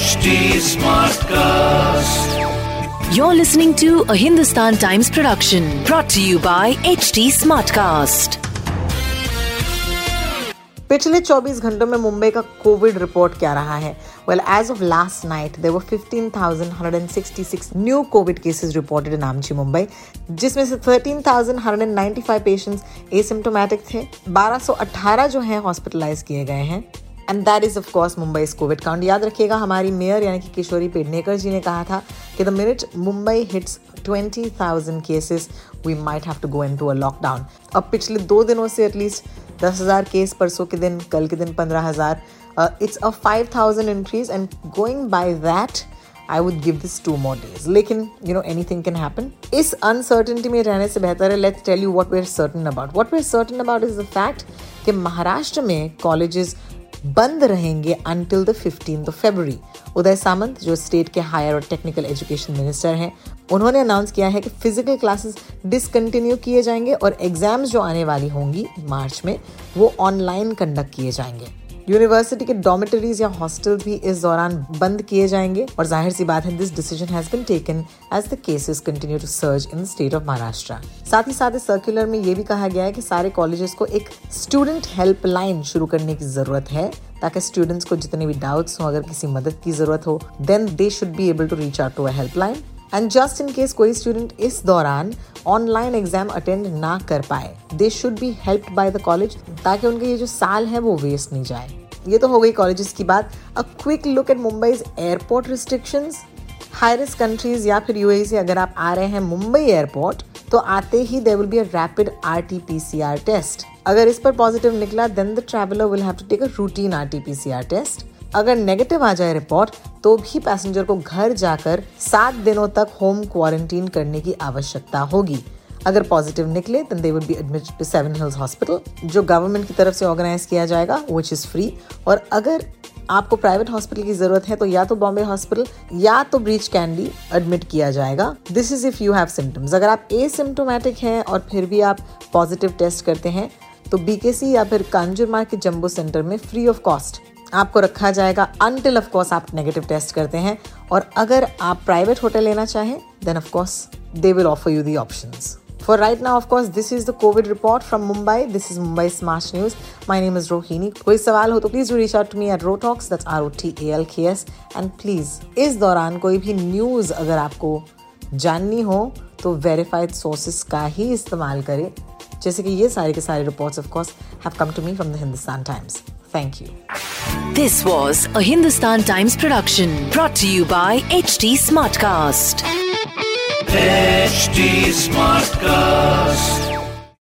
HD Smartcast. You're listening to a Hindustan Times production brought to you by HT Smartcast. पिछले 24 घंटों में मुंबई का Covid report क्या रहा है well as of last night there were 15,166 new Covid cases reported in आमची मुंबई जिसमें से 13,195 पेशेंट्स एसिम्टोमेटिक थे 1218 जो हैं हॉस्पिटलाइज किए गए हैं and that is of course Mumbai Covid count याद रखिएगा हमारी मेयर यानी कि किशोरी पेडनेकर जी ने कहा था कि the minute Mumbai hits 20,000 cases we might have to go into a lockdown अब पिछले दो दिनों से एटलीस्ट दस हज़ार केस परसों के दिन कल के दिन पंद्रह हज़ार। It's a five thousand increase and going by that I would give this two more days लेकिन you know anything can happen इस अनसर्टनिटी में रहने से बेहतर है let's tell you what we are certain about what we are certain about is the fact कि महाराष्ट्र में colleges बंद रहेंगे until the fifteen of February Uday Samant, जो स्टेट के हायर और टेक्निकल एजुकेशन मिनिस्टर हैं, उन्होंने अनाउंस किया है कि फ़िज़िकल क्लासेस डिसकंटिन्यू किए जाएँगे और एग्ज़ाम्स जो आने वाली होंगी मार्च में, वो ऑनलाइन कंडक्ट किए जाएँगे। यूनिवर्सिटी के डॉमिटरीज या हॉस्टल भी इस दौरान बंद किए जाएँगे और ज़ाहिर सी बात है this decision has been taken as the cases continue to surge in state of Maharashtra साथ ही साथ इस सर्कुलर में ये भी कहा गया है कि सारे कॉलेजेस को एक स्टूडेंट हेल्पलाइन शुरू करने की ज़रूरत है, ताकि स्टूडेंट्स को जितने भी डाउट्स हो, अगर किसी मदद की ज़रूरत हो then they should be able to reach out to a helpline and just in case कोई स्टूडेंट इस दौरान ऑनलाइन एग्ज़ाम अटेंड ना कर पाए they should be help by the college ताकि उनके ये जो साल है, वो वेस्ट नहीं जाए। ये तो हो गई कॉलेजेस की बात। A quick look at Mumbai airport restrictions high risk countries या फिर यूएई से अगर आप आ रहे हैं मुंबई एयरपोर्ट तो आते ही there will be a rapid R T P C R test अगर इस पर पॉजिटिव निकला then the traveller will have to take a routine R T P C R test अगर नेगेटिव आ जाए रिपोर्ट तो भी पैसेंजर को घर जाकर सात दिनों तक होम क्वारंटीन करने की आवश्यकता होगी। अगर पॉजिटिव निकले then they would be admitted to Seven Hills Hospital जो गवर्नमेंट की तरफ़ से ऑर्गेनाइज किया जाएगा विच इज़ फ्री और अगर आपको प्राइवेट हॉस्पिटल की ज़रूरत है तो या तो बॉम्बे हॉस्पिटल या तो ब्रीच कैंडी एडमिट किया जाएगा. This is if you have symptoms अगर आप ए सिम्टोमेटिक हैं और फिर भी आप पॉजिटिव टेस्ट करते हैं तो बीकेसी या फिर कांजुरमा के जम्बो सेंटर में फ्री ऑफ़ कॉस्ट आपको रखा जाएगा अनटिल ऑफ़ कोर्स आप नेगेटिव टेस्ट करते हैं. और अगर आप प्राइवेट होटल लेना चाहें then of course they will offer you the options For right now, of course, this is the COVID report from Mumbai. This is Mumbai Smash News. My name is Rohini. कोई सवाल हो तो please reach out to me at Rotalks. That's R O T A L K S. And please इस दौरान कोई भी news अगर आपको जाननी हो तो वेरीफाइड सोर्सेस का ही इस्तेमाल करें जैसे कि ये सारे के सारे reports of course have come to me from the Hindustan Times thank you This was a Hindustan Times production brought to you by HT Smartcast. Smartcast.